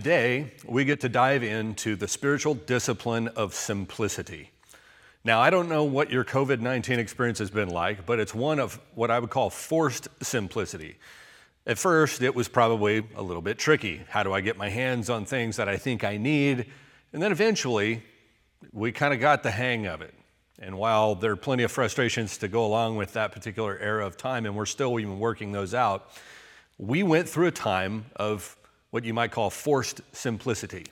Today, we get to dive into the spiritual discipline of simplicity. Now, I don't know what your COVID 19 experience has been like, but it's one of what I would call forced simplicity. At first, it was probably a little bit tricky. How do I get my hands on things that I think I need? And then eventually, we kind of got the hang of it. And while there are plenty of frustrations to go along with that particular era of time, and we're still even working those out, we went through a time of what you might call forced simplicity.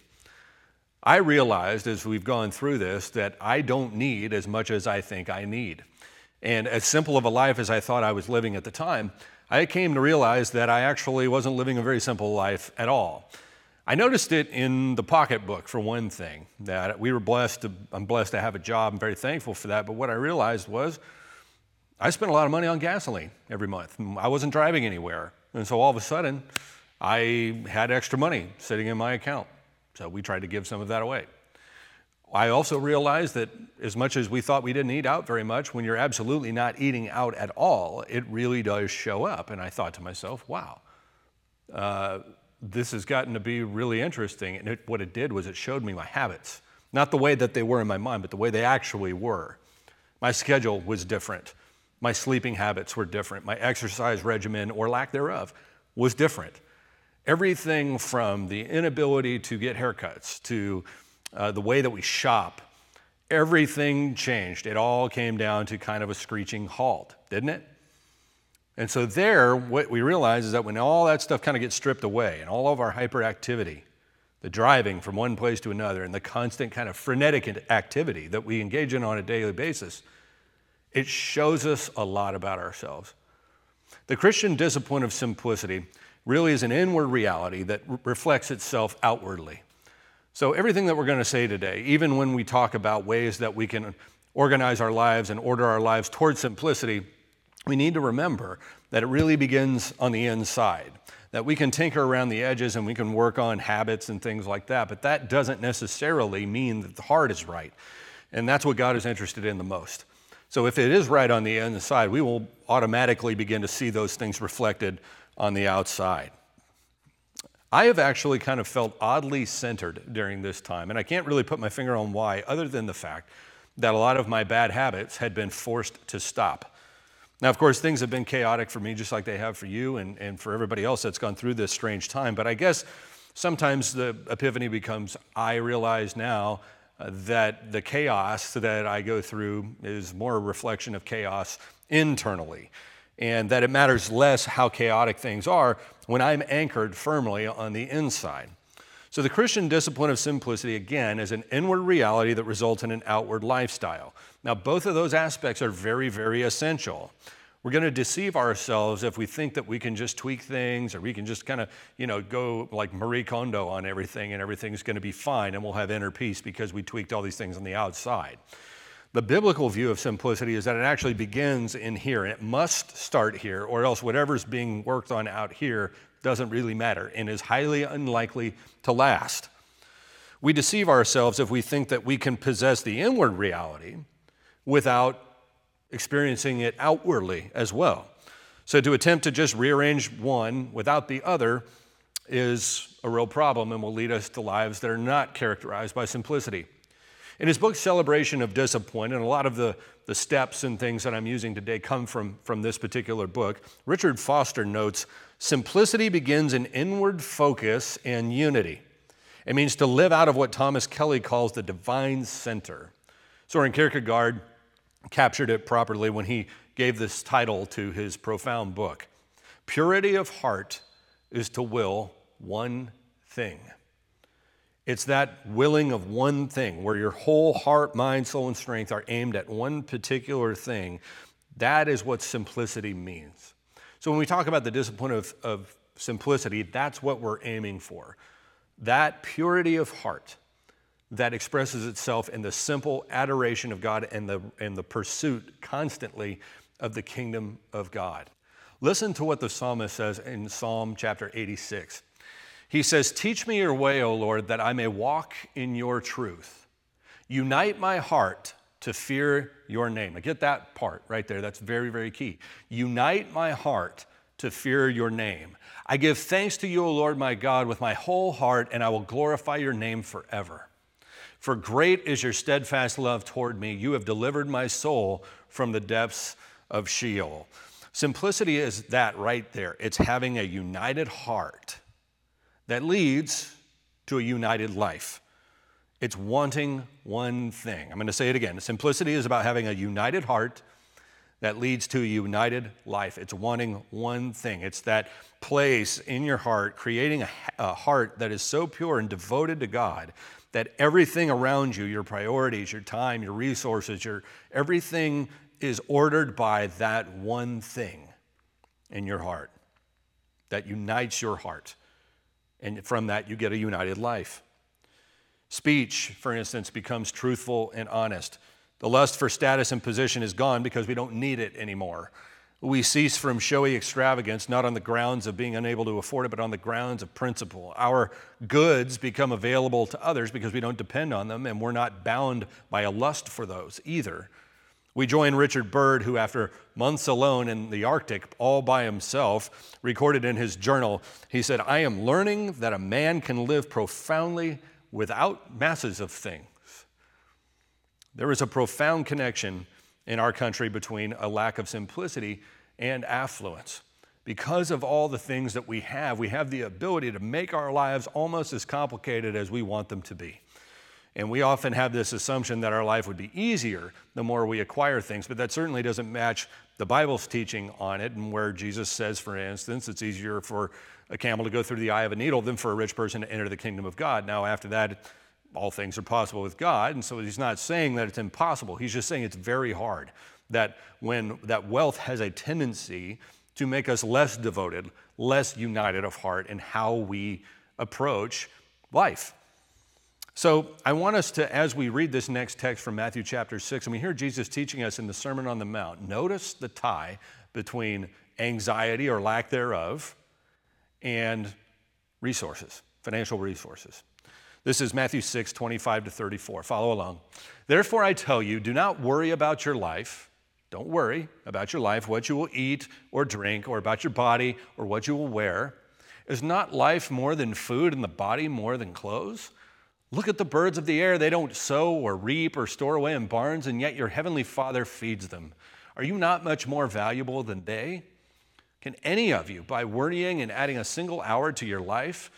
I realized as we've gone through this that I don't need as much as I think I need. And as simple of a life as I thought I was living at the time, I came to realize that I actually wasn't living a very simple life at all. I noticed it in the pocketbook, for one thing, that we were blessed. To, I'm blessed to have a job. I'm very thankful for that. But what I realized was I spent a lot of money on gasoline every month. I wasn't driving anywhere. And so all of a sudden, I had extra money sitting in my account. So we tried to give some of that away. I also realized that as much as we thought we didn't eat out very much, when you're absolutely not eating out at all, it really does show up. And I thought to myself, wow, uh, this has gotten to be really interesting. And it, what it did was it showed me my habits, not the way that they were in my mind, but the way they actually were. My schedule was different. My sleeping habits were different. My exercise regimen, or lack thereof, was different. Everything from the inability to get haircuts to uh, the way that we shop, everything changed. It all came down to kind of a screeching halt, didn't it? And so, there, what we realize is that when all that stuff kind of gets stripped away and all of our hyperactivity, the driving from one place to another, and the constant kind of frenetic activity that we engage in on a daily basis, it shows us a lot about ourselves. The Christian discipline of simplicity really is an inward reality that re- reflects itself outwardly. So, everything that we're going to say today, even when we talk about ways that we can organize our lives and order our lives towards simplicity, we need to remember that it really begins on the inside. That we can tinker around the edges and we can work on habits and things like that, but that doesn't necessarily mean that the heart is right. And that's what God is interested in the most. So if it is right on the inside, we will automatically begin to see those things reflected on the outside. I have actually kind of felt oddly centered during this time, and I can't really put my finger on why, other than the fact that a lot of my bad habits had been forced to stop. Now, of course, things have been chaotic for me, just like they have for you and, and for everybody else that's gone through this strange time. But I guess sometimes the epiphany becomes I realize now uh, that the chaos that I go through is more a reflection of chaos internally, and that it matters less how chaotic things are when I'm anchored firmly on the inside. So, the Christian discipline of simplicity, again, is an inward reality that results in an outward lifestyle. Now, both of those aspects are very, very essential. We're going to deceive ourselves if we think that we can just tweak things or we can just kind of, you know, go like Marie Kondo on everything and everything's going to be fine and we'll have inner peace because we tweaked all these things on the outside. The biblical view of simplicity is that it actually begins in here it must start here or else whatever's being worked on out here doesn't really matter and is highly unlikely to last. We deceive ourselves if we think that we can possess the inward reality without experiencing it outwardly as well. So to attempt to just rearrange one without the other is a real problem and will lead us to lives that are not characterized by simplicity. In his book, Celebration of Discipline, and a lot of the, the steps and things that I'm using today come from, from this particular book, Richard Foster notes simplicity begins in inward focus and unity. It means to live out of what Thomas Kelly calls the divine center. Soren Kierkegaard captured it properly when he gave this title to his profound book Purity of heart is to will one thing. It's that willing of one thing where your whole heart, mind, soul, and strength are aimed at one particular thing. That is what simplicity means. So when we talk about the discipline of, of simplicity, that's what we're aiming for. That purity of heart that expresses itself in the simple adoration of God and the, and the pursuit constantly of the kingdom of God. Listen to what the psalmist says in Psalm chapter 86. He says, Teach me your way, O Lord, that I may walk in your truth. Unite my heart to fear your name. I get that part right there. That's very, very key. Unite my heart to fear your name. I give thanks to you, O Lord my God, with my whole heart, and I will glorify your name forever. For great is your steadfast love toward me. You have delivered my soul from the depths of Sheol. Simplicity is that right there. It's having a united heart that leads to a united life. It's wanting one thing. I'm going to say it again. Simplicity is about having a united heart that leads to a united life. It's wanting one thing. It's that place in your heart, creating a, a, heart that is so pure and devoted to God that everything around you, your priorities, your time, your resources, your everything is ordered by that one thing in your heart that unites your heart. And from that, you get a united life. Speech, for instance, becomes truthful and honest. The lust for status and position is gone because we don't need it anymore. We cease from showy extravagance, not on the grounds of being unable to afford it, but on the grounds of principle. Our goods become available to others because we don't depend on them, and we're not bound by a lust for those either. We join Richard Byrd, who, after months alone in the Arctic, all by himself, recorded in his journal, he said, I am learning that a man can live profoundly without masses of things. There is a profound connection in our country between a lack of simplicity and affluence. Because of all the things that we have, we have the ability to make our lives almost as complicated as we want them to be. And we often have this assumption that our life would be easier the more we acquire things, but that certainly doesn't match the Bible's teaching on it, and where Jesus says, for instance, it's easier for a camel to go through the eye of a needle than for a rich person to enter the kingdom of God. Now, after that, all things are possible with God. And so he's not saying that it's impossible. He's just saying it's very hard. That when that wealth has a tendency to make us less devoted, less united of heart in how we approach life. So I want us to, as we read this next text from Matthew chapter 6, and we hear Jesus teaching us in the Sermon on the Mount, notice the tie between anxiety or lack thereof and resources, financial resources. This is Matthew 6, 25 to 34. Follow along. Therefore, I tell you, do not worry about your life. Don't worry about your life, what you will eat or drink, or about your body or what you will wear. Is not life more than food and the body more than clothes? Look at the birds of the air. They don't sow or reap or store away in barns, and yet your heavenly Father feeds them. Are you not much more valuable than they? Can any of you, by worrying and adding a single hour to your life,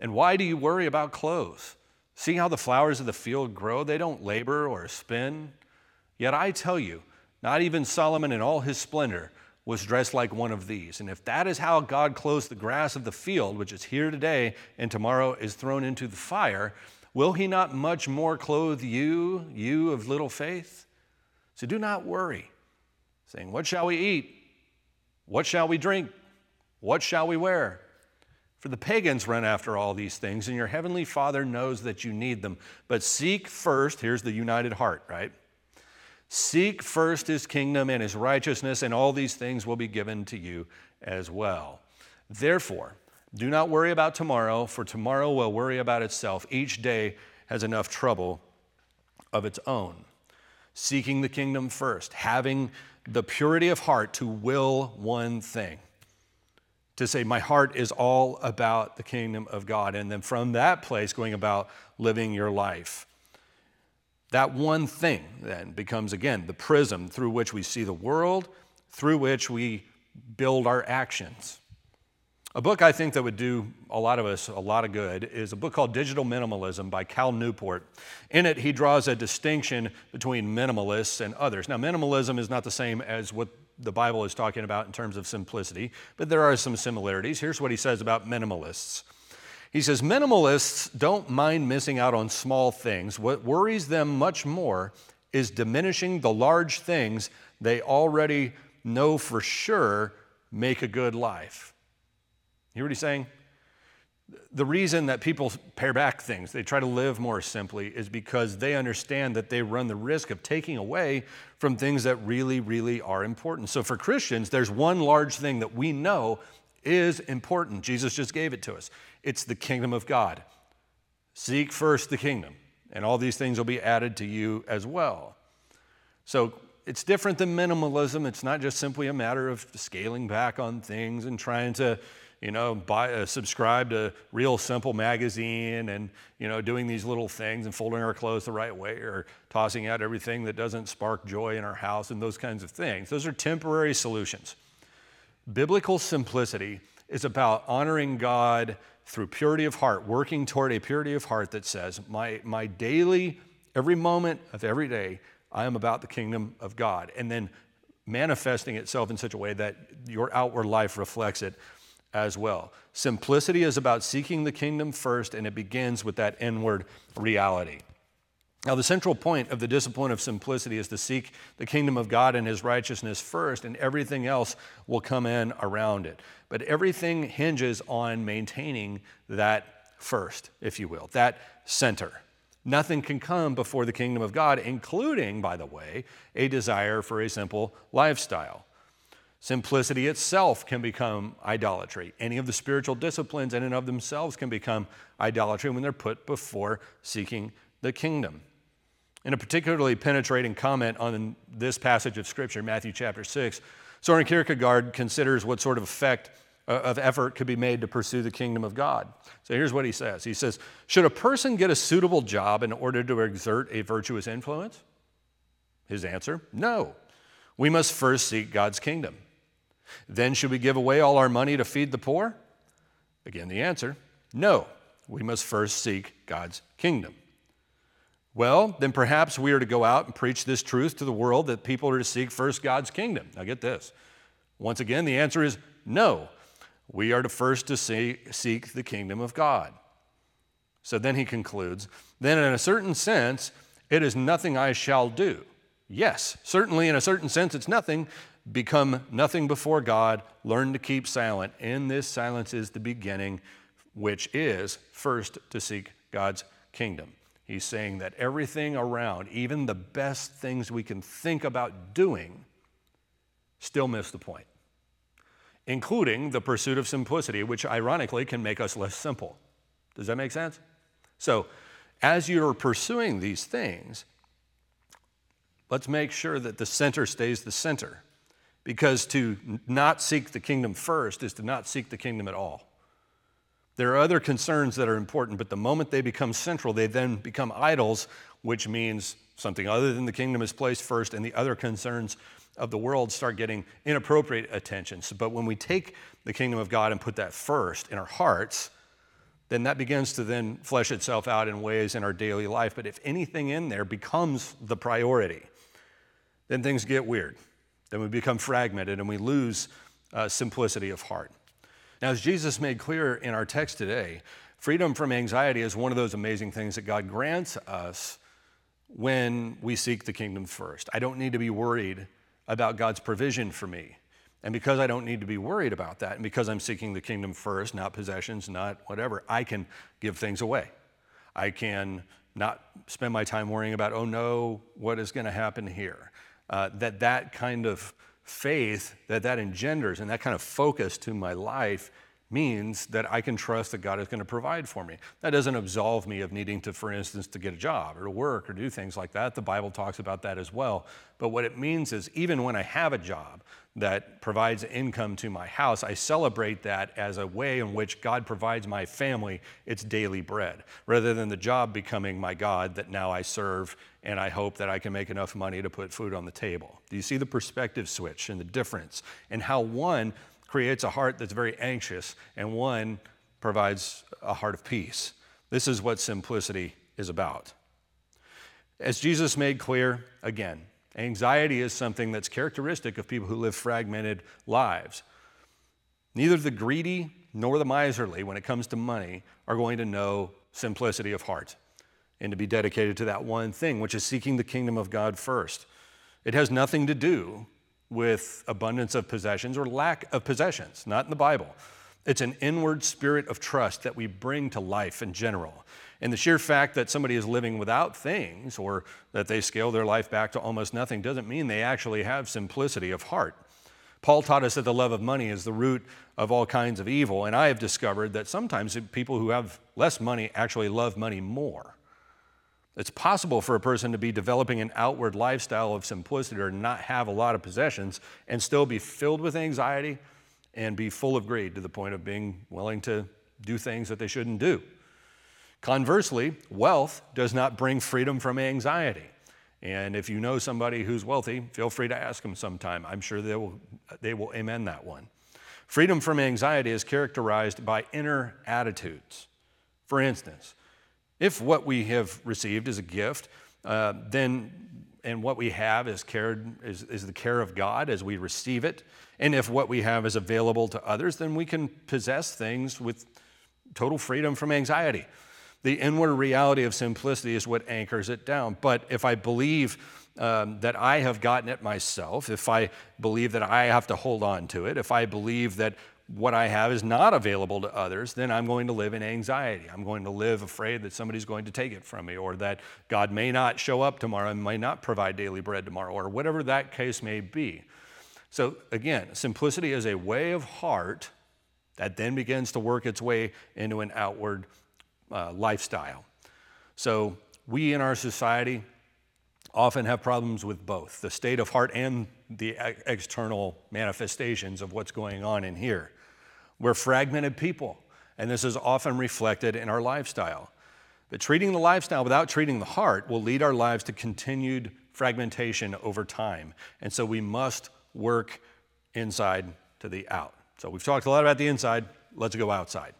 and why do you worry about clothes? See how the flowers of the field grow? They don't labor or spin. Yet I tell you, not even Solomon in all his splendor was dressed like one of these. And if that is how God clothes the grass of the field, which is here today and tomorrow is thrown into the fire, will he not much more clothe you, you of little faith? So do not worry, saying, What shall we eat? What shall we drink? What shall we wear? For the pagans run after all these things, and your heavenly Father knows that you need them. But seek first, here's the united heart, right? Seek first his kingdom and his righteousness, and all these things will be given to you as well. Therefore, do not worry about tomorrow, for tomorrow will worry about itself. Each day has enough trouble of its own. Seeking the kingdom first, having the purity of heart to will one thing to say, My heart is all about the kingdom of God. And then from that place, going about living your life. That one thing then becomes, again, the prism through which we see the world, through which we build our actions. A book I think that would do a lot of us a lot of good is a book called Digital Minimalism by Cal Newport. In it, he draws a distinction between minimalists and others. Now, minimalism is not the same as what the Bible is talking about in terms of simplicity, but there are some similarities. Here's what he says about minimalists. He says, Minimalists don't mind missing out on small things. What worries them much more is diminishing the large things they already know for sure make a good life. You hear what he's saying? The reason that people pare back things, they try to live more simply, is because they understand that they run the risk of taking away from things that really, really are important. So for Christians, there's one large thing that we know is important. Jesus just gave it to us it's the kingdom of God. Seek first the kingdom, and all these things will be added to you as well. So it's different than minimalism. It's not just simply a matter of scaling back on things and trying to, you know, buy, uh, subscribe to Real Simple magazine and, you know, doing these little things and folding our clothes the right way or tossing out everything that doesn't spark joy in our house and those kinds of things. Those are temporary solutions. Biblical simplicity is about honoring God through purity of heart, working toward a purity of heart that says, my, my daily, every moment of every day, I am about the kingdom of God. And then manifesting itself in such a way that your outward life reflects it as well. Simplicity is about seeking the kingdom first, and it begins with that inward reality. Now, the central point of the discipline of simplicity is to seek the kingdom of God and his righteousness first, and everything else will come in around it. But everything hinges on maintaining that first, if you will, that center. Nothing can come before the kingdom of God, including, by the way, a desire for a simple lifestyle. Simplicity itself can become idolatry. Any of the spiritual disciplines in and of themselves can become idolatry when they're put before seeking the kingdom. In a particularly penetrating comment on this passage of Scripture, Matthew chapter 6, Soren Kierkegaard considers what sort of effect uh, of effort could be made to pursue the kingdom of God. So here's what he says He says, Should a person get a suitable job in order to exert a virtuous influence? His answer, no. We must first seek God's kingdom. Then should we give away all our money to feed the poor? Again, the answer, no. We must first seek God's kingdom. Well, then perhaps we are to go out and preach this truth to the world that people are to seek first God's kingdom. Now get this. Once again, the answer is no we are to first to see, seek the kingdom of God. So then he concludes, then in a certain sense, it is nothing I shall do. Yes, certainly in a certain sense, it's nothing. Become nothing before God, learn to keep silent. In this silence is the beginning, which is first to seek God's kingdom. He's saying that everything around, even the best things we can think about doing, still miss the point including the pursuit of simplicity, which ironically can make us less simple. Does that make sense? So, as you're pursuing these things, let's make sure that the center stays the center. Because to not seek the kingdom first is to not seek the kingdom at all. There are other concerns that are important, but the moment they become central, they then become idols, which means something other than the kingdom is placed first, and the other concerns of the world start getting inappropriate attention. So, but when we take the kingdom of God and put that first in our hearts, then that begins to then flesh itself out in ways in our daily life. But if anything in there becomes the priority, then things get weird. Then we become fragmented and we lose uh, simplicity of heart. Now, as Jesus made clear in our text today, freedom from anxiety is one of those amazing things that God grants us when we seek the kingdom first. I don't need to be worried about God's provision for me. And because I don't need to be worried about that, and because I'm seeking the kingdom first, not possessions, not whatever, I can give things away. I can not spend my time worrying about, oh no, what is going to happen here? Uh, that that kind of faith that that engenders and that kind of focus to my life means that I can trust that God is going to provide for me. That doesn't absolve me of needing to, for instance, to get a job or to work or do things like that. The Bible talks about that as well. But what it means is even when I have a job that provides income to my house, I celebrate that as a way in which God provides my family its daily bread, rather than the job becoming my God that now I serve and I hope that I can make enough money to put food on the table. Do you see the perspective switch and the difference and how one creates a heart that's very anxious, and one provides a heart of peace. This is what simplicity is about. As Jesus made clear, again, anxiety is something that's characteristic of people who live fragmented lives. Neither the greedy nor the miserly, when it comes to money, are going to know simplicity of heart and to be dedicated to that one thing, which is seeking the kingdom of God first. It has nothing to do with abundance of possessions or lack of possessions, not in the Bible. It's an inward spirit of trust that we bring to life in general. And the sheer fact that somebody is living without things or that they scale their life back to almost nothing doesn't mean they actually have simplicity of heart. Paul taught us that the love of money is the root of all kinds of evil, and I have discovered that sometimes people who have less money actually love money more. It's possible for a person to be developing an outward lifestyle of simplicity or not have a lot of possessions and still be filled with anxiety and be full of greed to the point of being willing to do things that they shouldn't do. Conversely, wealth does not bring freedom from anxiety. And if you know somebody who's wealthy, feel free to ask them sometime. I'm sure they will, they will amen that one. Freedom from anxiety is characterized by inner attitudes. For instance, if what we have received is a gift, uh, then and what we have is cared is, is the care of God as we receive it. And if what we have is available to others, then we can possess things with total freedom from anxiety. The inward reality of simplicity is what anchors it down. But if I believe um, that I have gotten it myself, if I believe that I have to hold on to it, if I believe that what I have is not available to others, then I'm going to live in anxiety. I'm going to live afraid that somebody's going to take it from me, or that God may not show up tomorrow and may not provide daily bread tomorrow, or whatever that case may be. So, again, simplicity is a way of heart that then begins to work its way into an outward uh, lifestyle. So, we in our society often have problems with both the state of heart and the external manifestations of what's going on in here. We're fragmented people, and this is often reflected in our lifestyle. But treating the lifestyle without treating the heart will lead our lives to continued fragmentation over time. And so we must work inside to the out. So we've talked a lot about the inside, let's go outside.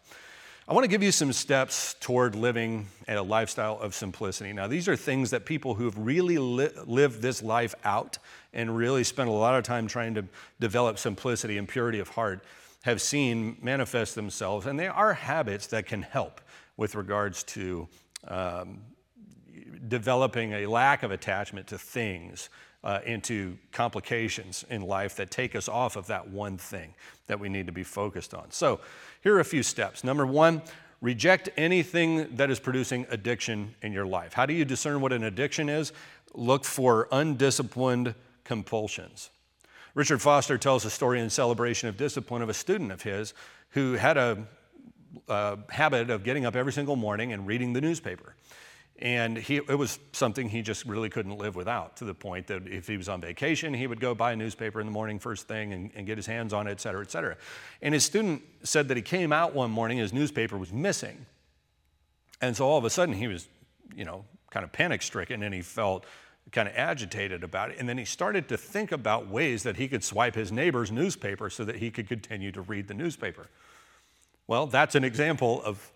I want to give you some steps toward living a lifestyle of simplicity. Now, these are things that people who've really li- lived this life out and really spent a lot of time trying to develop simplicity and purity of heart have seen manifest themselves. And they are habits that can help with regards to um, developing a lack of attachment to things uh, into complications in life that take us off of that one thing that we need to be focused on. So, here are a few steps. Number one, reject anything that is producing addiction in your life. How do you discern what an addiction is? Look for undisciplined compulsions. Richard Foster tells a story in celebration of discipline of a student of his who had a, a habit of getting up every single morning and reading the newspaper. And he, it was something he just really couldn't live without to the point that if he was on vacation, he would go buy a newspaper in the morning first thing and, and, get his hands on it, et cetera, et cetera. And his student said that he came out one morning, his newspaper was missing. And so all of a sudden he was, you know, kind of panic stricken and he felt kind of agitated about it. And then he started to think about ways that he could swipe his neighbor's newspaper so that he could continue to read the newspaper. Well, that's an example of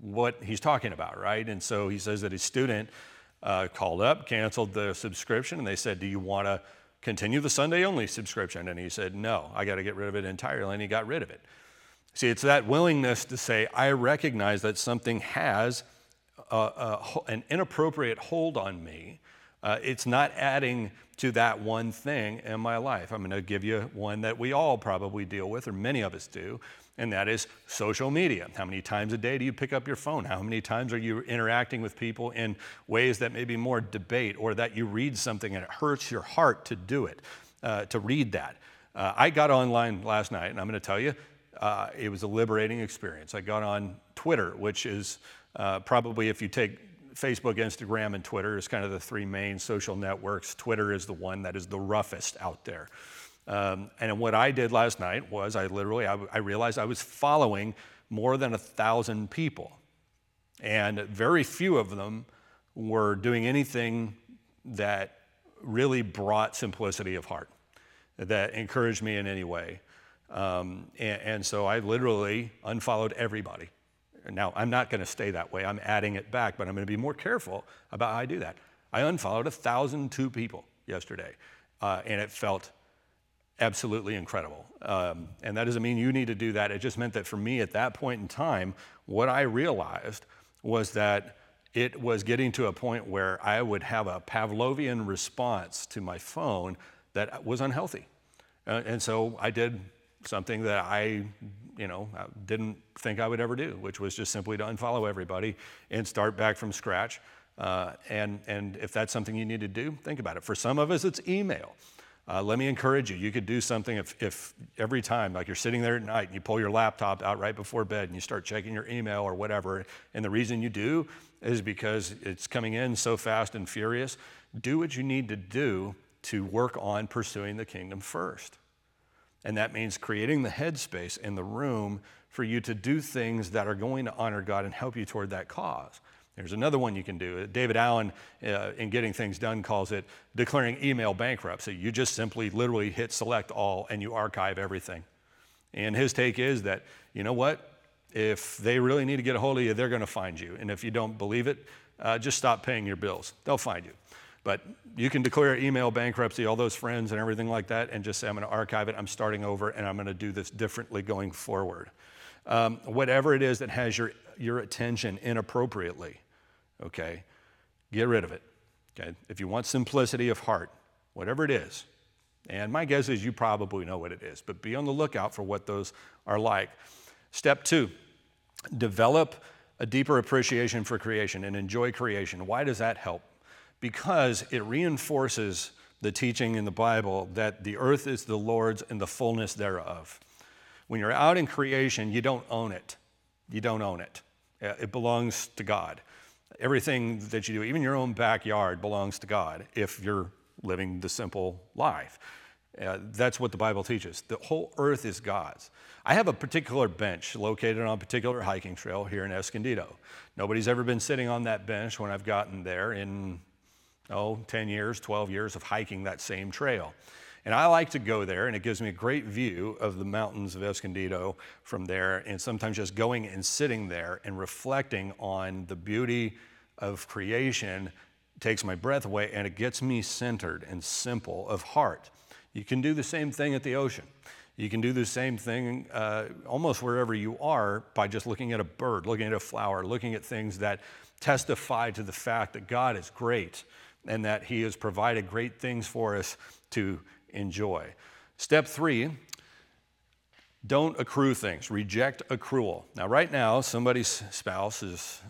what he's talking about, right? And so he says that his student uh, called up, canceled the subscription, and they said, Do you want to continue the Sunday only subscription? And he said, No, I got to get rid of it entirely. And he got rid of it. See, it's that willingness to say, I recognize that something has a, a, an inappropriate hold on me. Uh, it's not adding to that one thing in my life. I'm going to give you one that we all probably deal with, or many of us do, and that is social media. How many times a day do you pick up your phone? How many times are you interacting with people in ways that maybe more debate or that you read something and it hurts your heart to do it, uh, to read that? Uh, I got online last night, and I'm going to tell you, uh, it was a liberating experience. I got on Twitter, which is uh, probably, if you take Facebook, Instagram, and Twitter, is kind of the three main social networks. Twitter is the one that is the roughest out there. Um, and what I did last night was I literally, I, I realized I was following more than a thousand people. And very few of them were doing anything that really brought simplicity of heart, that encouraged me in any way. Um, and, and, so I literally unfollowed everybody. Now, I'm not going to stay that way. I'm adding it back, but I'm going to be more careful about how I do that. I unfollowed a 1,002 people yesterday, uh, and it felt absolutely incredible. Um, and that doesn't mean you need to do that. It just meant that for me at that point in time, what I realized was that it was getting to a point where I would have a Pavlovian response to my phone that was unhealthy. Uh, and so I did something that I, you know, didn't think I would ever do, which was just simply to unfollow everybody and start back from scratch. Uh, and, and if that's something you need to do, think about it. For some of us, it's email. Uh, let me encourage you. You could do something if, if every time, like you're sitting there at night and you pull your laptop out right before bed and you start checking your email or whatever, and the reason you do is because it's coming in so fast and furious. Do what you need to do to work on pursuing the kingdom first. And that means creating the headspace in the room for you to do things that are going to honor God and help you toward that cause. There's another one you can do. David Allen, uh, in Getting Things Done, calls it declaring email bankruptcy. You just simply literally hit select all and you archive everything. And his take is that, you know what? If they really need to get a hold of you, they're going to find you. And if you don't believe it, uh, just stop paying your bills. They'll find you. But you can declare email bankruptcy, all those friends and everything like that, and just say, I'm going to archive it, I'm starting over, and I'm going to do this differently going forward. Um, whatever it is that has your, your attention inappropriately, okay? Get rid of it, okay? If you want simplicity of heart, whatever it is, and my guess is you probably know what it is, but be on the lookout for what those are like. Step two, develop a deeper appreciation for creation and enjoy creation. Why does that help? Because it reinforces the teaching in the Bible that the earth is the Lord's and the fullness thereof. When you're out in creation, you don't own it. You don't own it. Uh, it belongs to God. Everything that you do, even your own backyard, belongs to God if you're living the simple life. Uh, that's what the Bible teaches. The whole earth is God's. I have a particular bench located on a particular hiking trail here in Escondido. Nobody's ever been sitting on that bench when I've gotten there in, oh, 10 years, 12 years of hiking that same trail. And I like to go there, and it gives me a great view of the mountains of Escondido from there. And sometimes just going and sitting there and reflecting on the beauty of creation takes my breath away and it gets me centered and simple of heart. You can do the same thing at the ocean. You can do the same thing uh, almost wherever you are by just looking at a bird, looking at a flower, looking at things that testify to the fact that God is great and that He has provided great things for us to enjoy. Step three, don't accrue things, reject accrual. Now, right now, somebody's spouse is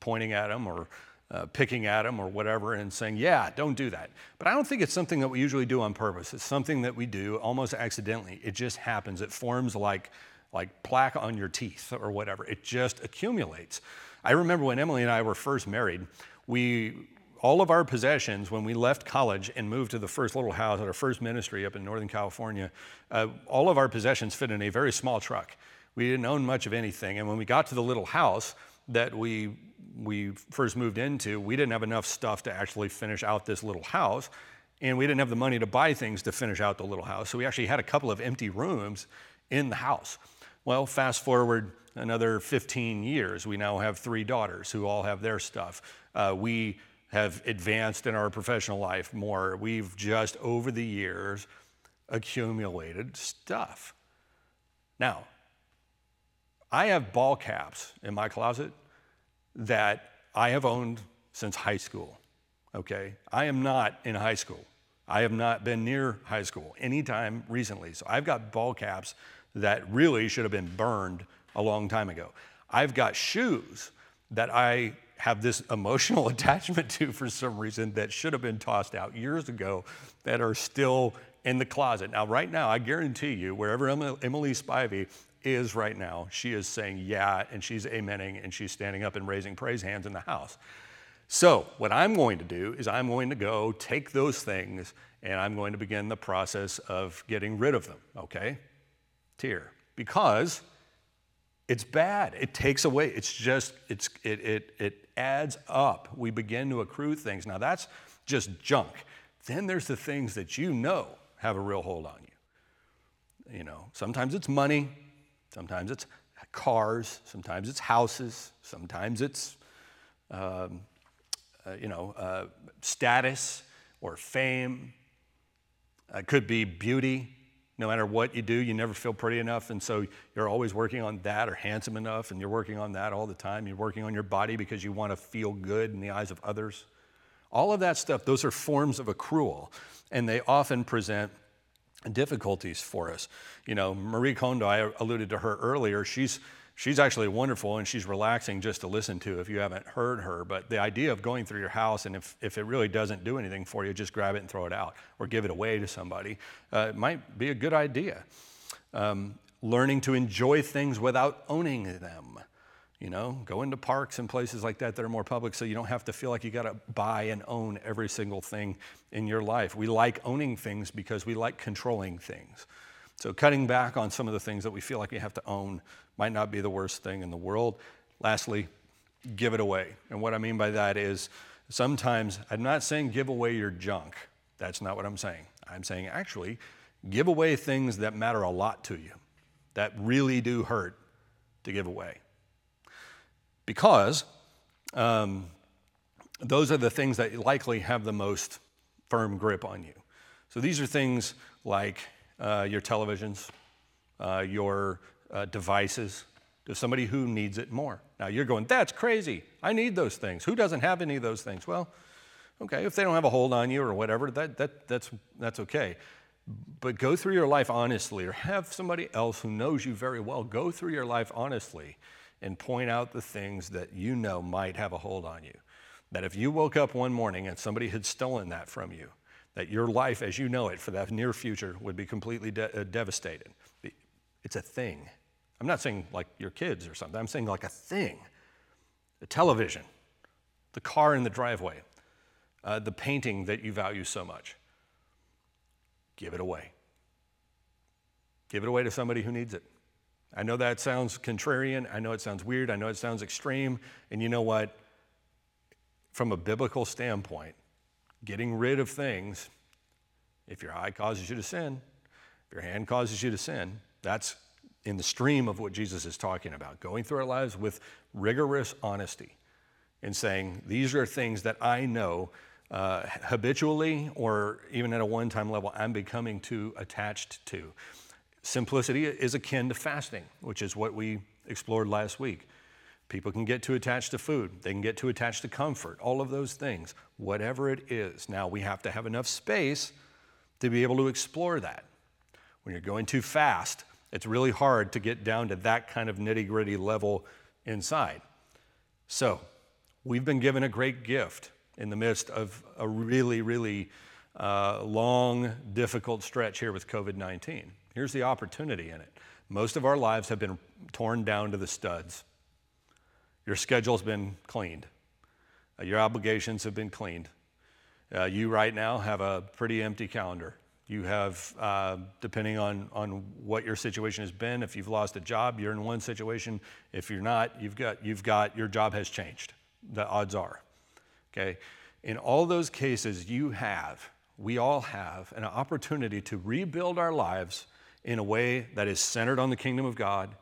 pointing at them or uh, picking at them or whatever and saying, yeah, don't do that. But I don't think it's something that we usually do on purpose. It's something that we do almost accidentally. It just happens. It forms like, like plaque on your teeth or whatever. It just accumulates. I remember when Emily and I were first married, we all of our possessions when we left college and moved to the first little house at our first ministry up in Northern California, uh, all of our possessions fit in a very small truck. We didn't own much of anything. And when we got to the little house that we, we first moved into, we didn't have enough stuff to actually finish out this little house. And we didn't have the money to buy things to finish out the little house. So we actually had a couple of empty rooms in the house. Well, fast forward another 15 years, we now have three daughters who all have their stuff. Uh, we have advanced in our professional life more. We've just over the years accumulated stuff. Now, I have ball caps in my closet that I have owned since high school. Okay? I am not in high school. I have not been near high school anytime recently. So I've got ball caps that really should have been burned a long time ago. I've got shoes that I have this emotional attachment to for some reason that should have been tossed out years ago that are still in the closet. Now, right now, I guarantee you, wherever Emily Spivey is right now, she is saying yeah, and she's amening, and she's standing up and raising praise hands in the house. So, what I'm going to do is I'm going to go take those things and I'm going to begin the process of getting rid of them, okay? Tear. Because it's bad. It takes away. It's just, it's, it, it, it adds up. We begin to accrue things. Now, that's just junk. Then there's the things that you know have a real hold on you. You know, sometimes it's money, sometimes it's cars, sometimes it's houses, sometimes it's, um, uh, you know, uh, status or fame. It could be beauty no matter what you do, you never feel pretty enough. And so you're always working on that or handsome enough, and you're working on that all the time. You're working on your body because you want to feel good in the eyes of others. All of that stuff, those are forms of accrual, and they often present difficulties for us. You know, Marie Kondo, I alluded to her earlier, she's She's actually wonderful and she's relaxing just to listen to if you haven't heard her. But the idea of going through your house and if, if it really doesn't do anything for you, just grab it and throw it out or give it away to somebody uh, might be a good idea. Um, learning to enjoy things without owning them. You know, go into parks and places like that that are more public so you don't have to feel like you got to buy and own every single thing in your life. We like owning things because we like controlling things. So, cutting back on some of the things that we feel like we have to own might not be the worst thing in the world. Lastly, give it away. And what I mean by that is sometimes I'm not saying give away your junk. That's not what I'm saying. I'm saying actually give away things that matter a lot to you, that really do hurt to give away because um, those are the things that likely have the most firm grip on you. So these are things like uh, your televisions, uh, your uh, devices, to somebody who needs it more. Now you're going, that's crazy. I need those things. Who doesn't have any of those things? Well, okay, if they don't have a hold on you or whatever, that, that, that's, that's okay. But go through your life honestly, or have somebody else who knows you very well go through your life honestly and point out the things that you know might have a hold on you. That if you woke up one morning and somebody had stolen that from you, that your life as you know it for that near future would be completely de- uh, devastated. It's a thing. I'm not saying like your kids or something, I'm saying like a thing. The television, the car in the driveway, uh, the painting that you value so much. Give it away. Give it away to somebody who needs it. I know that sounds contrarian. I know it sounds weird. I know it sounds extreme. And you know what? From a biblical standpoint, getting rid of things, if your eye causes you to sin, if your hand causes you to sin, that's in the stream of what Jesus is talking about. Going through our lives with rigorous honesty and saying, These are things that I know uh, habitually or even at a one time level I'm becoming too attached to. Simplicity is akin to fasting, which is what we explored last week. People can get too attached to food, they can get too attached to comfort, all of those things, whatever it is. Now, we have to have enough space to be able to explore that. When you're going too fast, it's really hard to get down to that kind of nitty gritty level inside. So, we've been given a great gift in the midst of a really, really uh, long, difficult stretch here with COVID 19. Here's the opportunity in it. Most of our lives have been torn down to the studs. Your schedule's been cleaned, uh, your obligations have been cleaned. Uh, you right now have a pretty empty calendar. You have, uh, depending on, on what your situation has been, if you've lost a job, you're in one situation. If you're not, you've got, you've got your job has changed. The odds are. Okay? In all those cases, you have, we all have, an opportunity to rebuild our lives in a way that is centered on the kingdom of God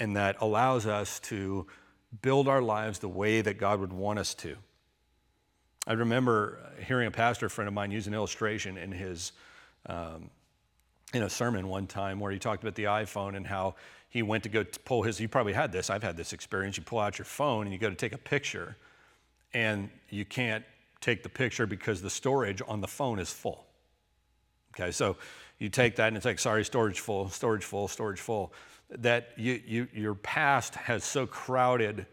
and that allows us to build our lives the way that God would want us to. I remember hearing a pastor friend of mine use an illustration in his um, in a sermon one time where he talked about the iPhone and how he went to go pull his. You probably had this. I've had this experience. You pull out your phone and you go to take a picture, and you can't take the picture because the storage on the phone is full. Okay, so you take that and it's like, sorry, storage full, storage full, storage full. That you, you, your past has so crowded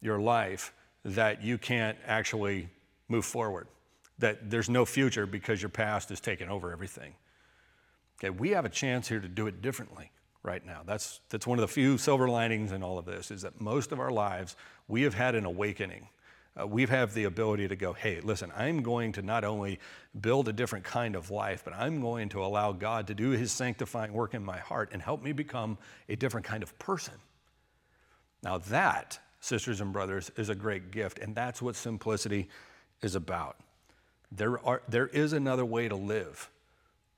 your life that you can't actually move forward. That there's no future because your past has taken over everything. Okay, we have a chance here to do it differently right now. That's, that's one of the few silver linings in all of this is that most of our lives we have had an awakening uh, we have the ability to go, hey, listen, I'm going to not only build a different kind of life, but I'm going to allow God to do his sanctifying work in my heart and help me become a different kind of person. Now, that, sisters and brothers, is a great gift, and that's what simplicity is about. There, are, there is another way to live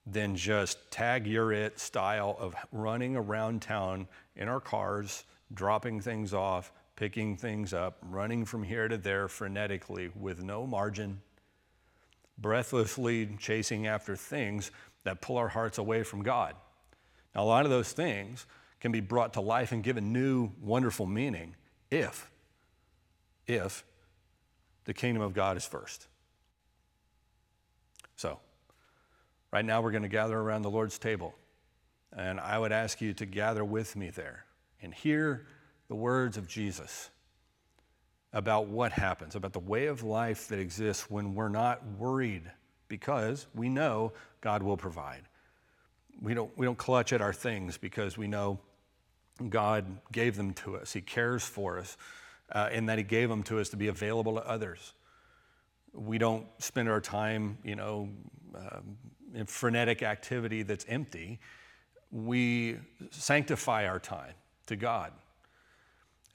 than just tag you're it style of running around town in our cars, dropping things off, picking things up, running from here to there frenetically with no margin, breathlessly chasing after things that pull our hearts away from God. Now, a lot of those things can be brought to life and given new, wonderful meaning if, if the kingdom of God is first. So, right now we're going to gather around the Lord's table, and I would ask you to gather with me there and hear the words of Jesus about what happens, about the way of life that exists when we're not worried because we know God will provide. We don't, we don't clutch at our things because we know God gave them to us. He cares for us, uh, and that He gave them to us to be available to others. We don't spend our time, you know, um, in frenetic activity that's empty. We sanctify our time to God.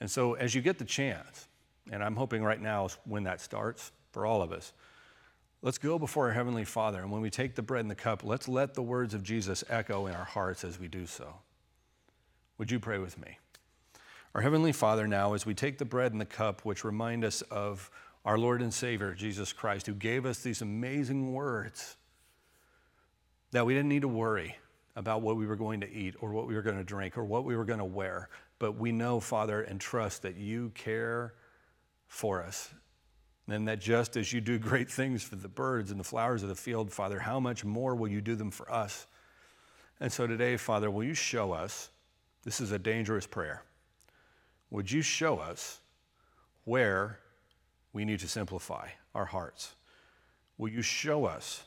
And so, as you get the chance, and I'm hoping right now is when that starts for all of us, let's go before our Heavenly Father. And when we take the bread and the cup, let's let the words of Jesus echo in our hearts as we do so. Would you pray with me? Our Heavenly Father, now, as we take the bread and the cup, which remind us of our Lord and Savior, Jesus Christ, who gave us these amazing words that we didn't need to worry about what we were going to eat or what we were going to drink or what we were going to wear. But we know, Father, and trust that you care for us. And that just as you do great things for the birds and the flowers of the field, Father, how much more will you do them for us? And so today, Father, will you show us? This is a dangerous prayer. Would you show us where we need to simplify our hearts? Will you show us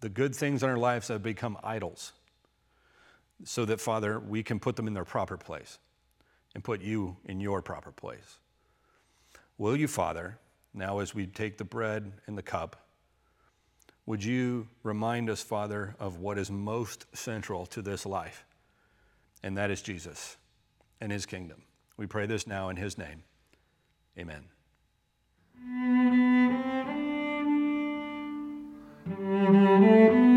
the good things in our lives that have become idols so that, Father, we can put them in their proper place and put you in your proper place. Will you, Father, now as we take the bread and the cup, would you remind us, Father, of what is most central to this life? And that is Jesus and his kingdom. We pray this now in his name. Amen.